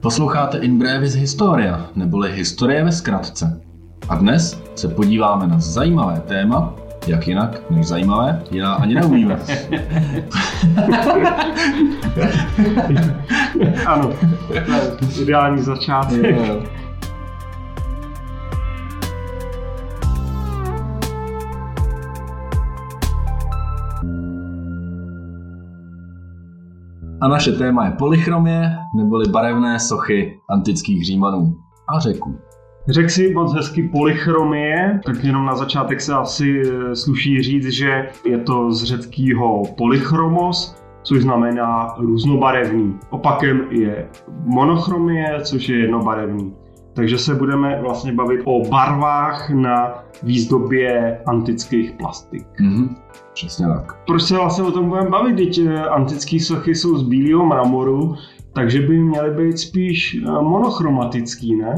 Posloucháte In Brevis Historia, neboli Historie ve zkratce. A dnes se podíváme na zajímavé téma, jak jinak než zajímavé, já ani neumíme. ano, ideální začátek. A naše téma je polychromie, neboli barevné sochy antických římanů a řeků. Řekl si moc hezky polychromie, tak jenom na začátek se asi eh, sluší říct, že je to z řeckého polychromos, což znamená různobarevný. Opakem je monochromie, což je jednobarevný. Takže se budeme vlastně bavit o barvách na výzdobě antických plastik. Mhm, přesně tak. Proč se vlastně o tom budeme bavit? Teď eh, antické sochy jsou z bílého mramoru, takže by měly být spíš eh, monochromatický, ne?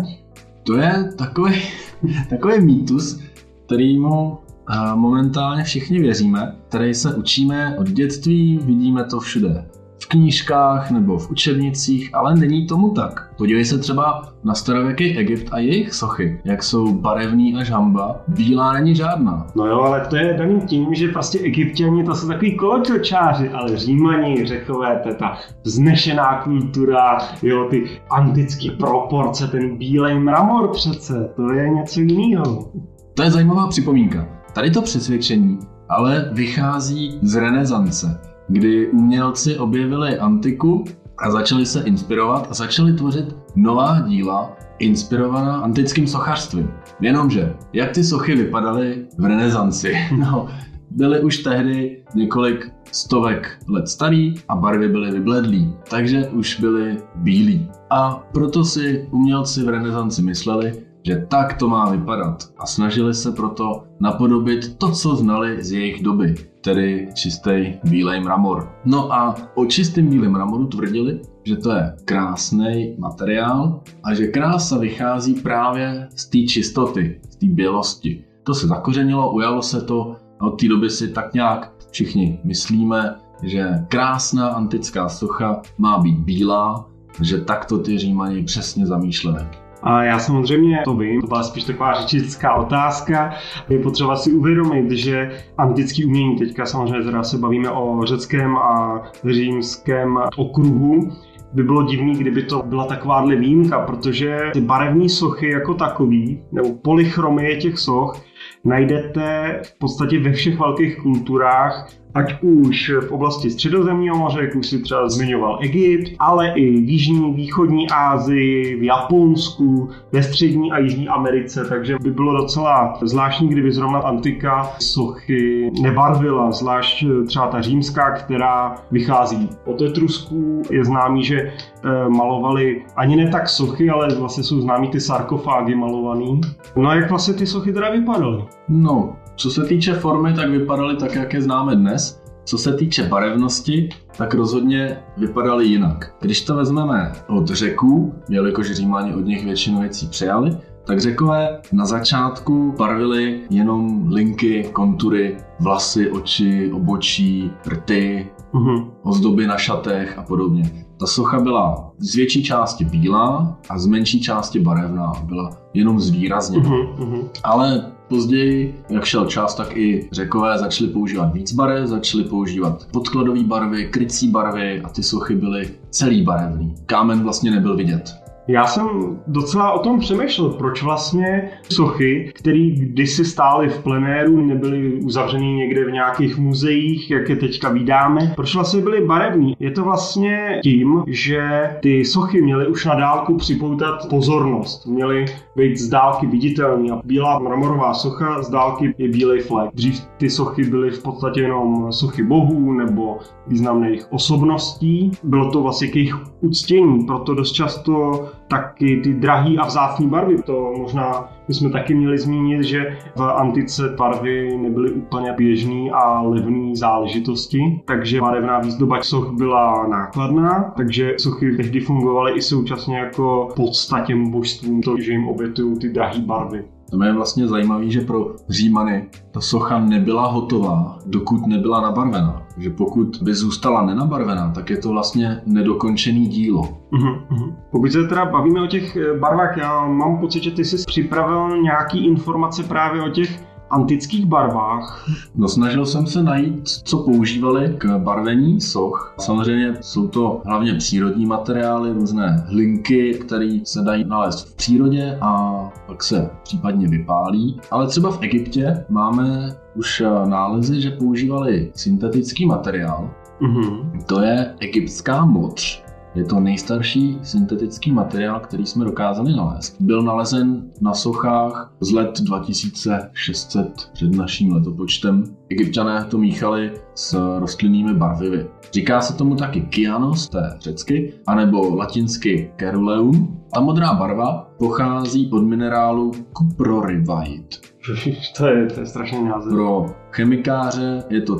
To je takový, takový mýtus, kterýmu eh, momentálně všichni věříme, který se učíme od dětství, vidíme to všude v knížkách nebo v učebnicích, ale není tomu tak. Podívej se třeba na starověký Egypt a jejich sochy, jak jsou barevný až hamba, bílá není žádná. No jo, ale to je daný tím, že prostě egyptěni to jsou takový kolotočáři, ale římani, řekové, to je ta vznešená kultura, jo, ty antické proporce, ten bílej mramor přece, to je něco jiného. To je zajímavá připomínka. Tady to přesvědčení ale vychází z renesance kdy umělci objevili antiku a začali se inspirovat a začali tvořit nová díla inspirovaná antickým sochařstvím. Jenomže, jak ty sochy vypadaly v renesanci? No, byly už tehdy několik stovek let starý a barvy byly vybledlý, takže už byly bílí. A proto si umělci v renesanci mysleli, že tak to má vypadat a snažili se proto napodobit to, co znali z jejich doby, tedy čistý bílej mramor. No a o čistém bílém mramoru tvrdili, že to je krásný materiál a že krása vychází právě z té čistoty, z té bělosti. To se zakořenilo, ujalo se to a od té doby si tak nějak všichni myslíme, že krásná antická socha má být bílá, že takto ty římani přesně zamýšleli. A já samozřejmě to vím, to byla spíš taková řečická otázka. Je potřeba si uvědomit, že antický umění, teďka samozřejmě teda se bavíme o řeckém a římském okruhu, by bylo divný, kdyby to byla takováhle výjimka, protože ty barevné sochy jako takový, nebo polychromie těch soch, najdete v podstatě ve všech velkých kulturách ať už v oblasti středozemního moře, jak už si třeba zmiňoval Egypt, ale i v jižní, východní Asii, v Japonsku, ve střední a jižní Americe, takže by bylo docela zvláštní, kdyby zrovna antika sochy nebarvila, zvlášť třeba ta římská, která vychází od Etrusků. Je známý, že eh, malovali ani ne tak sochy, ale vlastně jsou známí ty sarkofágy malovaný. No a jak vlastně ty sochy teda vypadaly? No, co se týče formy, tak vypadaly tak, jak je známe dnes. Co se týče barevnosti, tak rozhodně vypadaly jinak. Když to vezmeme od řeků, jelikož Římani od nich většinu věcí přijali, tak řekové na začátku barvili jenom linky, kontury, vlasy, oči, obočí, rty, uh-huh. ozdoby na šatech a podobně. Ta socha byla z větší části bílá a z menší části barevná. Byla jenom zvýrazněna. Uh-huh. Ale Později, jak šel čas, tak i řekové začali používat víc barev, začali používat podkladové barvy, krycí barvy a ty sochy byly celý barevný. Kámen vlastně nebyl vidět. Já jsem docela o tom přemýšlel, proč vlastně sochy, které kdysi stály v plenéru, nebyly uzavřený někde v nějakých muzeích, jak je teďka vydáme, proč vlastně byly barevní. Je to vlastně tím, že ty sochy měly už na dálku připoutat pozornost, měly být z dálky viditelný a bílá mramorová socha z dálky je bílej flek. Dřív ty sochy byly v podstatě jenom sochy bohů nebo významných osobností. Bylo to vlastně k jejich uctění, proto dost často taky ty drahý a vzácný barvy. To možná bychom taky měli zmínit, že v antice barvy nebyly úplně běžný a levný záležitosti, takže barevná výzdoba soch byla nákladná, takže sochy tehdy fungovaly i současně jako podstat těm božstvům, to, že jim obětují ty drahé barvy. Tam je vlastně zajímavý, že pro Římany ta socha nebyla hotová, dokud nebyla nabarvená. Že pokud by zůstala nenabarvená, tak je to vlastně nedokončený dílo. Uh-huh. Pokud se teda bavíme o těch barvách, já mám pocit, že ty jsi připravil nějaký informace právě o těch antických barvách? No snažil jsem se najít, co používali k barvení soch. Samozřejmě jsou to hlavně přírodní materiály, různé hlinky, které se dají nalézt v přírodě a pak se případně vypálí. Ale třeba v Egyptě máme už nálezy, že používali syntetický materiál. Mm-hmm. To je egyptská moč. Je to nejstarší syntetický materiál, který jsme dokázali nalézt. Byl nalezen na sochách z let 2600 před naším letopočtem. Egyptiané to míchali s rostlinnými barvivy. Říká se tomu taky kyanos, to je řecky, anebo latinsky ceruleum. Ta modrá barva pochází od minerálu cuprorivite. To je, to je strašně název. Pro chemikáře je to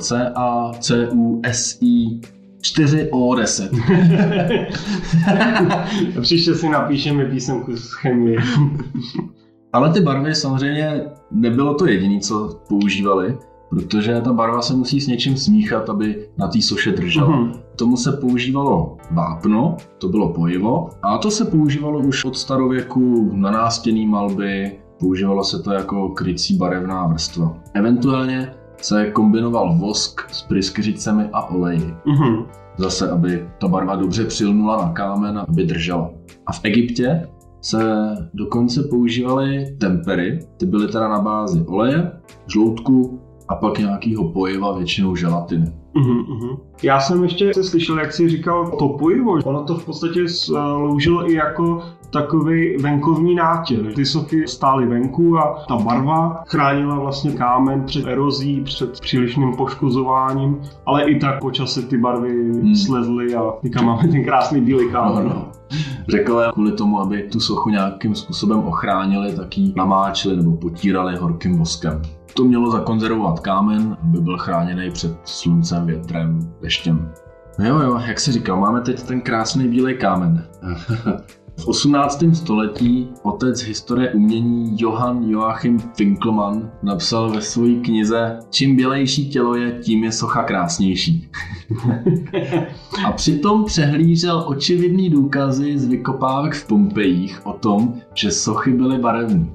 CaCuSi 4O10. Příště si napíšeme písemku z chemie. Ale ty barvy samozřejmě nebylo to jediné, co používali, protože ta barva se musí s něčím smíchat, aby na té soše držela. Uh-huh. Tomu se používalo vápno, to bylo pojivo, a to se používalo už od starověku na nástěnný malby, používalo se to jako krycí barevná vrstva. Eventuálně se kombinoval vosk s pryskyřicemi a oleji. Mm-hmm. Zase, aby ta barva dobře přilnula na kámen a aby držela. A v Egyptě se dokonce používaly tempery, ty byly teda na bázi oleje, žloutku a pak nějakého pojiva, většinou želatiny. Uhum, uhum. Já jsem ještě slyšel, jak jsi říkal to pojivo. Ono to v podstatě sloužilo i jako takový venkovní nátěr. Ty sochy stály venku a ta barva chránila vlastně kámen před erozí, před přílišným poškozováním, ale i tak po čase ty barvy hmm. slezly a teďka máme ten krásný bílý kámen. No, no. Řekové kvůli tomu, aby tu sochu nějakým způsobem ochránili, tak ji namáčeli nebo potírali horkým voskem. To mělo zakonzervovat kámen, aby byl chráněný před sluncem, větrem, deštěm. Jo, jo, jak si říkal, máme teď ten krásný bílý kámen. V 18. století otec historie umění Johann Joachim Finkelmann napsal ve své knize Čím bělejší tělo je, tím je socha krásnější. A přitom přehlížel očividný důkazy z vykopávek v Pompejích o tom, že sochy byly barevné.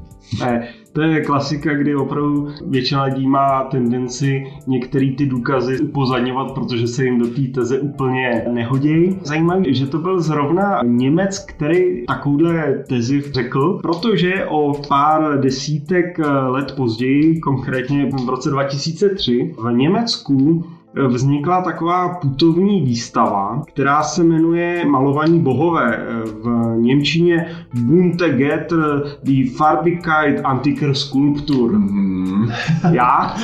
To je klasika, kdy opravdu většina lidí má tendenci některé ty důkazy upozadňovat, protože se jim do té teze úplně nehodí. Zajímavé, že to byl zrovna Němec, který takovouhle tezi řekl, protože o pár desítek let později, konkrétně v roce 2003, v Německu vznikla taková putovní výstava, která se jmenuje Malovaní bohové. V Němčině Bunte Getter die Farbigkeit Antiker Skulptur. Mm. Já?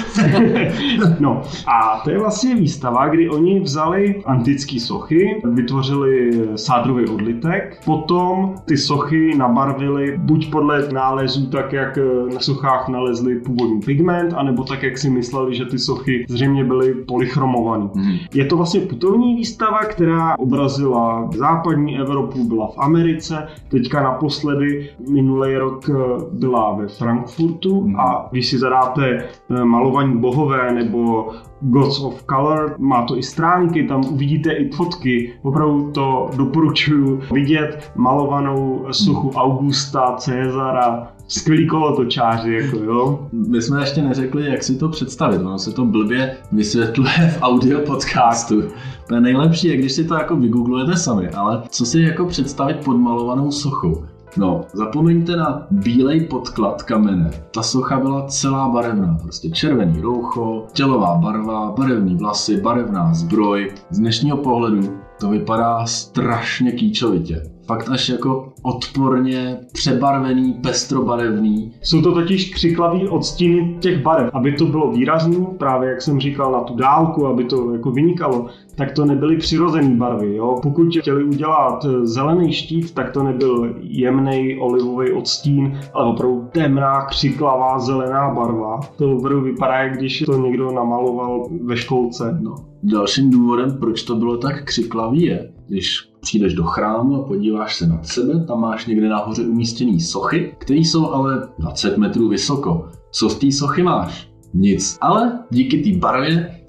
no a to je vlastně výstava, kdy oni vzali antické sochy, vytvořili sádrový odlitek, potom ty sochy nabarvili buď podle nálezů tak, jak na sochách nalezli původní pigment, anebo tak, jak si mysleli, že ty sochy zřejmě byly polychromatické chromovaný. Hmm. Je to vlastně putovní výstava, která obrazila západní Evropu, byla v Americe, teďka naposledy minulý rok eh, byla ve Frankfurtu hmm. a když si zadáte eh, malovaní bohové nebo Gods of Color, má to i stránky, tam uvidíte i fotky, opravdu to doporučuju vidět malovanou suchu Augusta, Cezara, skvělý kolotočáři, jako jo. My jsme ještě neřekli, jak si to představit, ono se to blbě vysvětluje v audio podcastu. To je nejlepší, jak když si to jako vygooglujete sami, ale co si jako představit pod malovanou sochou? No, zapomeňte na bílej podklad kamene. Ta socha byla celá barevná, prostě červený roucho, tělová barva, barevný vlasy, barevná zbroj. Z dnešního pohledu to vypadá strašně kýčovitě fakt až jako odporně přebarvený, pestrobarevný. Jsou to totiž křiklavý odstíny těch barev, aby to bylo výrazný, právě jak jsem říkal na tu dálku, aby to jako vynikalo, tak to nebyly přirozené barvy. Jo? Pokud chtěli udělat zelený štít, tak to nebyl jemný olivový odstín, ale opravdu temná, křiklavá zelená barva. To opravdu vypadá, jak když to někdo namaloval ve školce. No. dalším důvodem, proč to bylo tak křiklavý je, když přijdeš do chrámu a podíváš se nad sebe, tam máš někde nahoře umístěný sochy, které jsou ale 20 metrů vysoko. Co z té sochy máš? Nic. Ale díky té barvě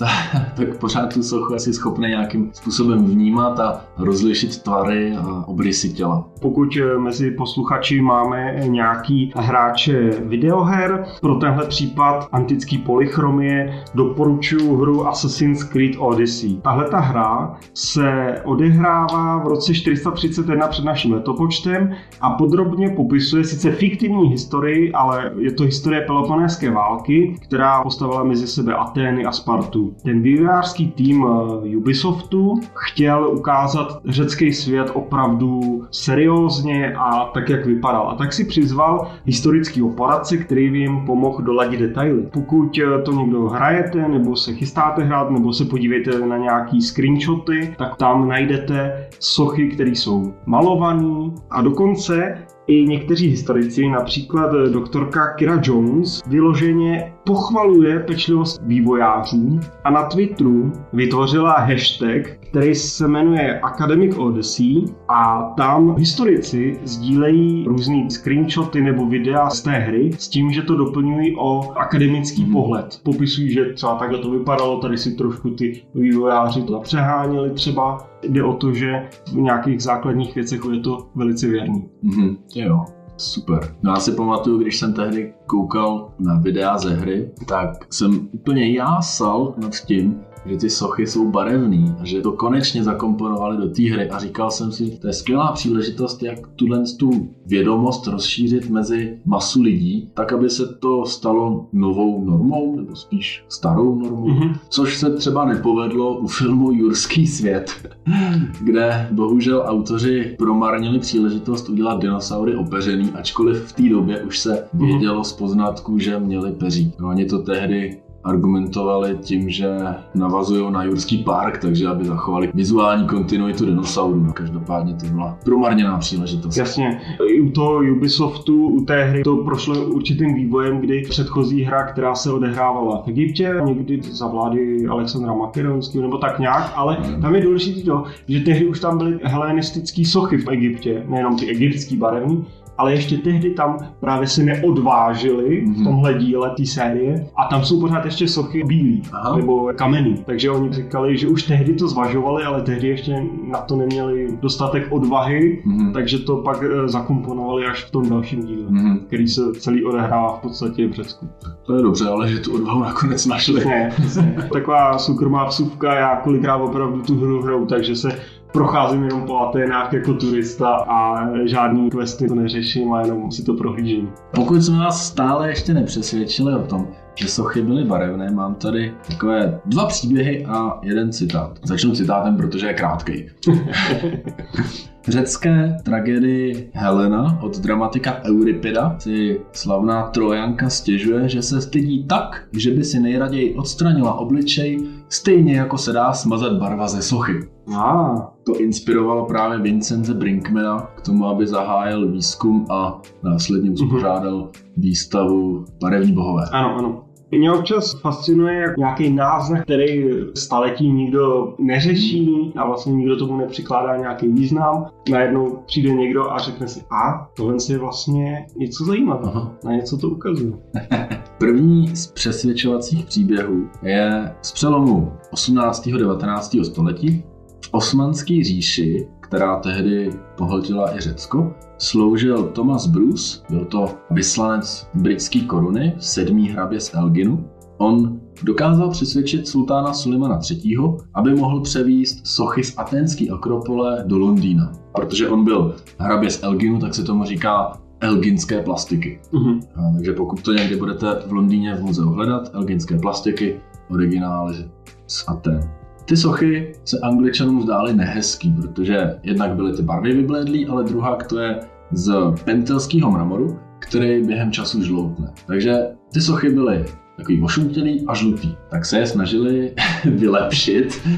tak pořád tu sochu asi schopný nějakým způsobem vnímat a rozlišit tvary a obrysy těla. Pokud eh, mezi posluchači máme nějaký hráče videoher, pro tenhle případ antický polychromie doporučuji hru Assassin's Creed Odyssey. Tahle ta hra se odehrává v roce 431 před naším letopočtem a podrobně popisuje sice fiktivní historii, ale je to historie Peloponéské války, která postavila mezi sebe Atény a Spartu. Ten vývojářský tým eh, Ubisoftu chtěl ukázat řecký svět opravdu seriózně a tak, jak vypadal. A tak si přizval historický poradce, který jim pomohl doladit detaily. Pokud eh, to někdo hrajete, nebo se chystáte hrát, nebo se podívejte na nějaký screenshoty, tak tam najdete sochy, které jsou malované a dokonce i někteří historici, například doktorka Kira Jones, vyloženě pochvaluje pečlivost vývojářů a na Twitteru vytvořila hashtag, který se jmenuje Academic Odyssey a tam historici sdílejí různý screenshoty nebo videa z té hry s tím, že to doplňují o akademický hmm. pohled. Popisují, že třeba takhle to vypadalo, tady si trošku ty vývojáři to přeháněli třeba. Jde o to, že v nějakých základních věcech je to velice věrný. Mm-hmm. Jo. Super. No já si pamatuju, když jsem tehdy koukal na videa ze hry, tak jsem úplně jásal nad tím, že ty sochy jsou barevný a že to konečně zakomponovali do té hry a říkal jsem si, to je skvělá příležitost, jak tuhle tu vědomost rozšířit mezi masu lidí, tak aby se to stalo novou normou, nebo spíš starou normou, mm-hmm. což se třeba nepovedlo u filmu Jurský svět, kde bohužel autoři promarnili příležitost udělat dinosaury opeřený, ačkoliv v té době už se mhm. vědělo z poznatků, že měli peří. No, oni to tehdy argumentovali tím, že navazují na Jurský park, takže aby zachovali vizuální kontinuitu dinosaurů. No, každopádně to byla promarněná příležitost. Jasně. I u toho Ubisoftu, u té hry, to prošlo určitým vývojem, kdy předchozí hra, která se odehrávala v Egyptě, někdy za vlády Alexandra Makedonského nebo tak nějak, ale tam je důležité to, že tehdy už tam byly helenistické sochy v Egyptě, nejenom ty egyptský barevný, ale ještě tehdy tam právě se neodvážili mm-hmm. v mhm. tomhle díle té série a tam jsou pořád ještě sochy bílý Aha. nebo kamenný. Takže oni říkali, že už tehdy to zvažovali, ale tehdy ještě na to neměli dostatek odvahy, mm-hmm. takže to pak eh, zakomponovali až v tom dalším díle, mm-hmm. který se celý odehrává v podstatě v Řecku. To je dobře, ale že tu odvahu nakonec našli. Ne, Taková soukromá vsuvka, já kolikrát opravdu tu hru hrou, takže se procházím jenom po Aténách jako turista a žádný questy to neřeším a jenom si to prohlížím. Pokud jsme vás stále ještě nepřesvědčili o tom, že sochy byly barevné, mám tady takové dva příběhy a jeden citát. Začnu citátem, protože je krátký. řecké tragédii Helena od dramatika Euripida si slavná Trojanka stěžuje, že se stydí tak, že by si nejraději odstranila obličej, stejně jako se dá smazat barva ze sochy. Ah. To inspirovalo právě Vincenze Brinkmana k tomu, aby zahájil výzkum a následně uspořádal mm-hmm. výstavu Barevní bohové. Ano, ano. Mě občas fascinuje nějaký náznak, který staletí nikdo neřeší a vlastně nikdo tomu nepřikládá nějaký význam. Najednou přijde někdo a řekne si, a tohle je vlastně něco zajímavého, na něco to ukazuje. První z přesvědčovacích příběhů je z přelomu 18. a 19. století. V osmanské říši která tehdy pohltila i Řecko, sloužil Thomas Bruce, byl to vyslanec britské koruny, sedmý hrabě z Elginu. On dokázal přesvědčit sultána Sulimana III., aby mohl převíst sochy z aténské akropole do Londýna. Protože on byl hrabě z Elginu, tak se tomu říká elginské plastiky. Uh-huh. A, takže pokud to někdy budete v Londýně v muzeu hledat, elginské plastiky, originály z Aten. Ty sochy se angličanům zdály nehezký, protože jednak byly ty barvy vyblédlý, ale druhá to je z pentelského mramoru, který během času žloutne. Takže ty sochy byly takový ošuntělý a žlutý. Tak se je snažili vylepšit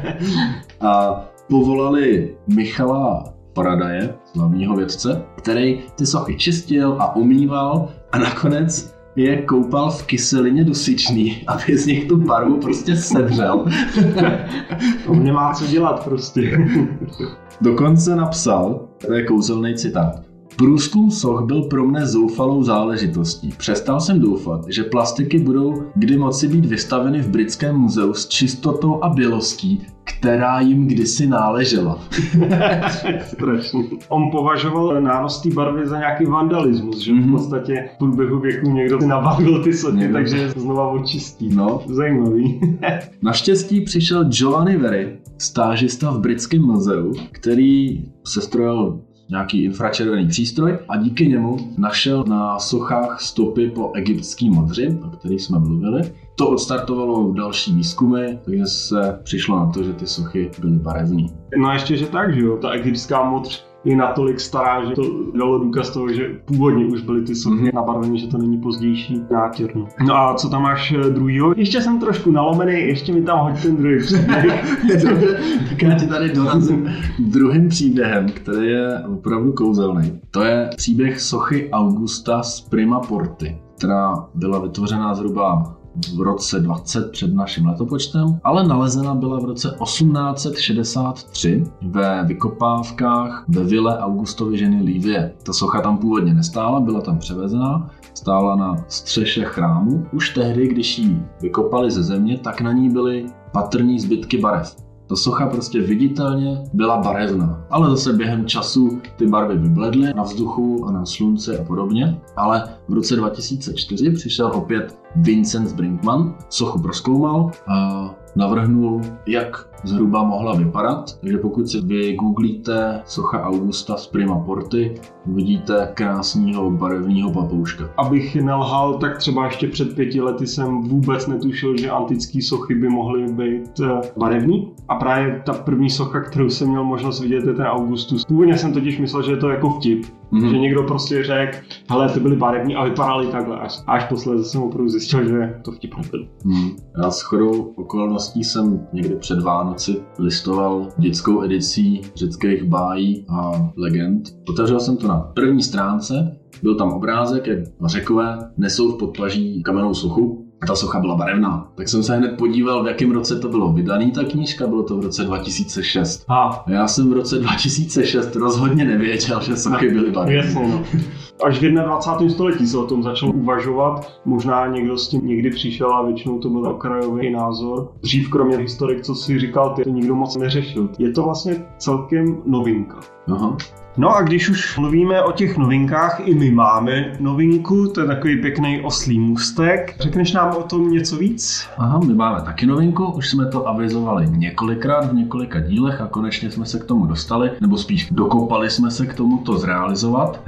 a povolali Michala Paradaje, hlavního vědce, který ty sochy čistil a umýval a nakonec je koupal v kyselině dusičný, aby z nich tu barvu prostě sedřel. On nemá co dělat prostě. Dokonce napsal, to je kouzelný citát, Průzkum soch byl pro mne zoufalou záležitostí. Přestal jsem doufat, že plastiky budou kdy moci být vystaveny v Britském muzeu s čistotou a bělostí, která jim kdysi náležela. Strašný. On považoval nános té barvy za nějaký vandalismus, že mm-hmm. v podstatě v průběhu věku někdo si nabarvil ty sochy, někdo. takže je znova očistí. No. Zajímavý. Naštěstí přišel Giovanni Veri, stážista v Britském muzeu, který se strojil nějaký infračervený přístroj a díky němu našel na sochách stopy po egyptský modři, o kterých jsme mluvili. To odstartovalo další výzkumy, takže se přišlo na to, že ty sochy byly barevné. No a ještě, že tak, že jo, ta egyptská modř je natolik stará, že to dalo důkaz toho, že původně už byly ty sochy mm-hmm. nabarvené, že to není pozdější nátěr. No. a co tam máš eh, druhýho? Ještě jsem trošku nalomený, ještě mi tam hoď ten druhý příběh. tak já ti tady dorazím druhým příběhem, který je opravdu kouzelný. To je příběh sochy Augusta z Prima Porty, která byla vytvořena zhruba v roce 20 před naším letopočtem, ale nalezena byla v roce 1863 ve vykopávkách ve vile Augustovy ženy Lívie. Ta socha tam původně nestála, byla tam převezená, stála na střeše chrámu. Už tehdy, když ji vykopali ze země, tak na ní byly patrní zbytky barev. Ta socha prostě viditelně byla barevná, ale zase během času ty barvy vybledly na vzduchu a na slunci a podobně. Ale v roce 2004 přišel opět Vincent Brinkman, sochu proskoumal a navrhnul, jak zhruba mohla vypadat. Takže pokud si vy googlíte socha Augusta z Prima Porty, uvidíte krásného barevného papouška. Abych nelhal, tak třeba ještě před pěti lety jsem vůbec netušil, že antické sochy by mohly být eh, barevný. A právě ta první socha, kterou jsem měl možnost vidět, je ten Augustus. Původně jsem totiž myslel, že je to jako vtip, Mm-hmm. Že někdo prostě řekl, hele, ty byly barevní a vypadaly takhle. Až, až posledně jsem opravdu zjistil, že to vtip nebyl. Mm. Já s chodou okolností jsem někdy před Vánoci listoval dětskou edicí řeckých bájí a legend. Otevřel jsem to na první stránce, byl tam obrázek, jak řekové nesou v podpaží kamennou suchu ta socha byla barevná. Tak jsem se hned podíval, v jakém roce to bylo vydaný ta knížka, bylo to v roce 2006. A já jsem v roce 2006 rozhodně nevěděl, že sochy byly barevné. Jasně, no. Až v 21. století se o tom začal uvažovat. Možná někdo s tím někdy přišel a většinou to byl okrajový názor. Dřív kromě historik, co si říkal, ty to nikdo moc neřešil. Je to vlastně celkem novinka. Aha. No a když už mluvíme o těch novinkách, i my máme novinku, to je takový pěkný oslý můstek. Řekneš nám o tom něco víc? Aha, my máme taky novinku, už jsme to avizovali několikrát v několika dílech a konečně jsme se k tomu dostali, nebo spíš dokopali jsme se k tomu to zrealizovat.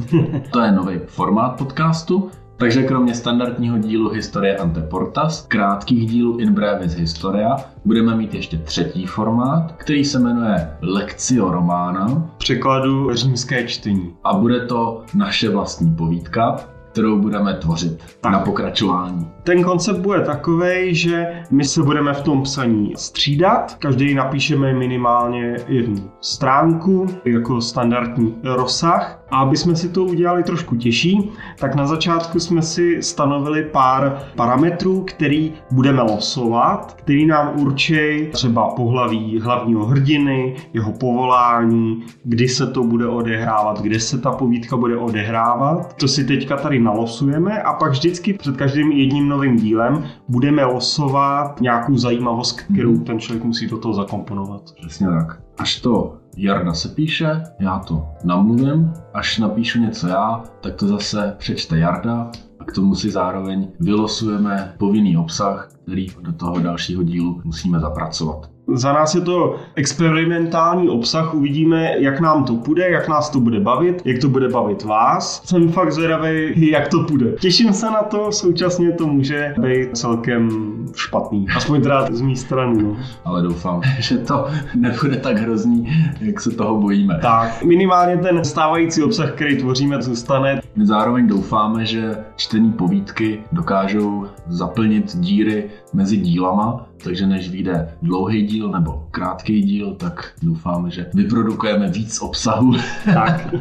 to je nový formát podcastu. Takže kromě standardního dílu Historie Anteportas, krátkých dílů In Brevis Historia, budeme mít ještě třetí formát, který se jmenuje Lekcio Romana. Překladu římské čtení. A bude to naše vlastní povídka, kterou budeme tvořit tak. na pokračování. Ten koncept bude takový, že my se budeme v tom psaní střídat, každý napíšeme minimálně jednu stránku jako standardní rozsah a aby jsme si to udělali trošku těžší, tak na začátku jsme si stanovili pár parametrů, který budeme losovat, který nám určí třeba pohlaví hlavního hrdiny, jeho povolání, kdy se to bude odehrávat, kde se ta povídka bude odehrávat. To si teďka tady nalosujeme a pak vždycky před každým jedním novým dílem budeme losovat nějakou zajímavost, kterou ten člověk musí do toho zakomponovat. Přesně tak. Až to Jarda se píše, já to namluvím, až napíšu něco já, tak to zase přečte Jarda a k tomu si zároveň vylosujeme povinný obsah, který do toho dalšího dílu musíme zapracovat. Za nás je to experimentální obsah, uvidíme, jak nám to půjde, jak nás to bude bavit, jak to bude bavit vás. Jsem fakt zvědavý, jak to půjde. Těším se na to, současně to může být celkem špatný. Aspoň teda z mé strany. No. Ale doufám, že to nebude tak hrozný, jak se toho bojíme. Tak, minimálně ten stávající obsah, který tvoříme, zůstane. My zároveň doufáme, že čtení povídky dokážou zaplnit díry mezi dílama, takže než vyjde dlouhý díl nebo krátký díl, tak doufáme, že vyprodukujeme víc obsahu. Tak.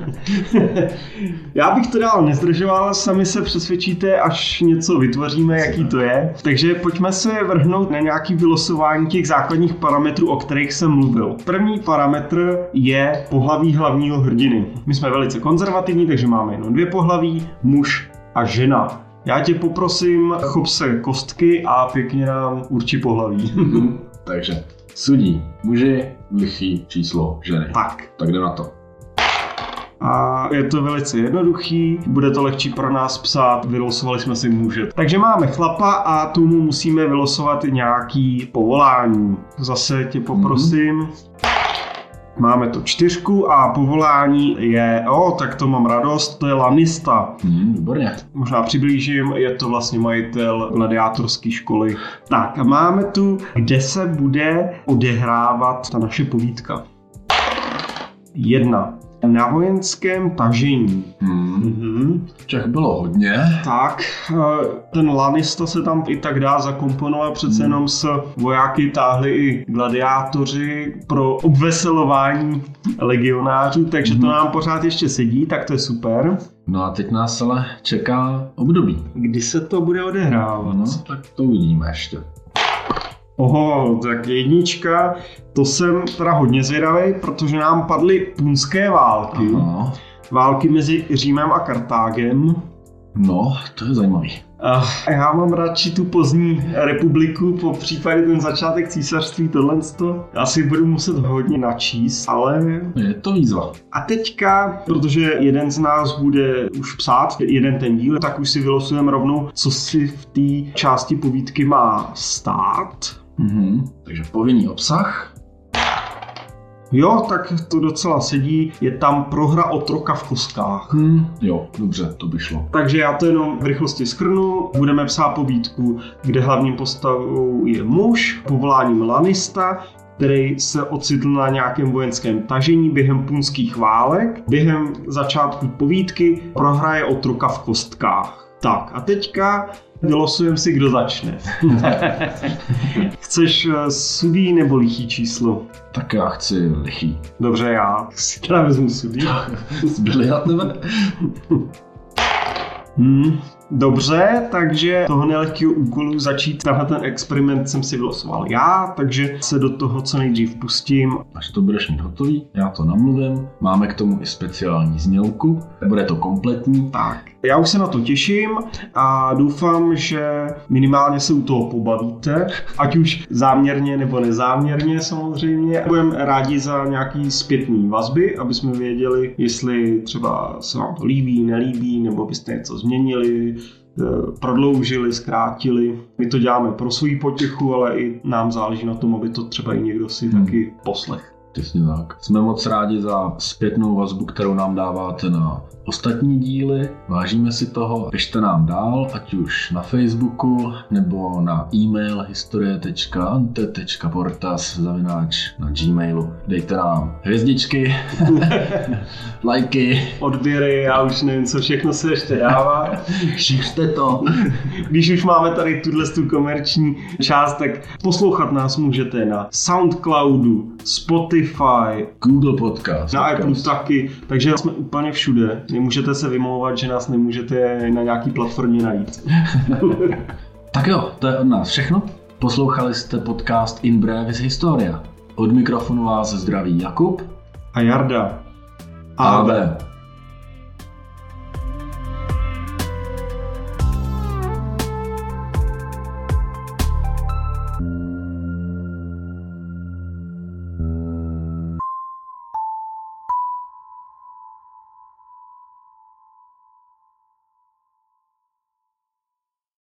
Já bych to dál nezdržoval, sami se přesvědčíte, až něco vytvoříme, jaký to je. Takže pojďme se vrhnout na nějaký vylosování těch základních parametrů, o kterých jsem mluvil. První parametr je pohlaví hlavního hrdiny. My jsme velice konzervativní, takže máme jenom dvě pohlaví, muž a žena. Já tě poprosím, chop se kostky a pěkně nám určí pohlaví. takže sudí muži, lichý číslo ženy. tak. Tak jde na to. A je to velice jednoduchý, bude to lehčí pro nás psát, vylosovali jsme si muže. Takže máme chlapa a tomu musíme vylosovat nějaký povolání. Zase tě poprosím. Mm-hmm. Máme tu čtyřku a povolání je, o, tak to mám radost, to je lanista. Hmm, výborně. Možná přiblížím, je to vlastně majitel gladiátorské školy. Tak a máme tu, kde se bude odehrávat ta naše povídka. Jedna. Na vojenském tažení. Hmm. Mhm. Těch bylo hodně. Tak, eh, ten Lanista se tam i tak dá zakomponovat, přece Hmm. jenom s vojáky táhli i gladiátoři pro obveselování legionářů, takže to Mhm. nám pořád ještě sedí, tak to je super. No a teď nás ale čeká období. Kdy se to bude odehrávat? No, tak to uvidíme ještě. Oho, tak jednička, to jsem teda hodně zvědavý, protože nám padly punské války. Aha. Války mezi Římem a Kartágem. No, to je zajímavý. A já mám radši tu pozdní republiku, po případě ten začátek císařství, tohle to asi budu muset hodně načíst, ale... Je to výzva. A teďka, protože jeden z nás bude už psát jeden ten díl, tak už si vylosujeme rovnou, co si v té části povídky má stát. Mhm. Takže povinný obsah. Jo, tak to docela sedí, je tam prohra otroka v kostkách. Hm. Jo, dobře, to by šlo. Takže já to jenom v rychlosti skrnu. Budeme psát povídku, kde hlavním postavou je muž, povoláním Lanista, který se ocitl na nějakém vojenském tažení během punských válek. Během začátku povídky prohraje otroka v kostkách. Tak a teďka vylosujeme si, kdo začne. Chceš eh, sudý nebo lichý číslo? Tak já chci lichý. Dobře, já si teda vezmu sudý. Zbyli na tebe? Hmm. Dobře, takže toho nelehkého úkolu začít tenhle ten experiment jsem si vylosoval já, takže se do toho co nejdřív pustím. Až to budeš mít hotový, já to namluvím. Máme k tomu i speciální znělku. Bude to kompletní. Tak, já už se na to těším a doufám, že minimálně se u toho pobavíte, ať už záměrně nebo nezáměrně samozřejmě. Budeme rádi za nějaký zpětný vazby, aby jsme věděli, jestli třeba se vám to líbí, nelíbí, nebo byste něco změnili, eh, prodloužili, zkrátili. My to děláme pro svou potěchu, ale i nám záleží na tom, aby to třeba i někdo si Hmm. taky poslech. Přesně tak. Jsme moc rádi za zpětnou vazbu, kterou nám dáváte na ostatní díly. Vážíme si toho. Pište nám dál, ať už na Facebooku nebo na e-mail historie.ante.portas zavináč na gmailu. Dejte nám hvězdičky, lajky, Odběry, já už nevím, co všechno se ještě dává. šiřte to. Když už máme tady tuhle tu komerční část, tak poslouchat nás můžete na Soundcloudu, Spotify, Google Podcast. na Apple podcast. taky, takže jsme úplně všude. Nemůžete se vymlouvat, že nás nemůžete na nějaký platformě najít. Tak jo, to je od nás všechno. Poslouchali jste podcast In Brevis Historia. Od mikrofonu vás zdraví Jakub A Jarda. AB.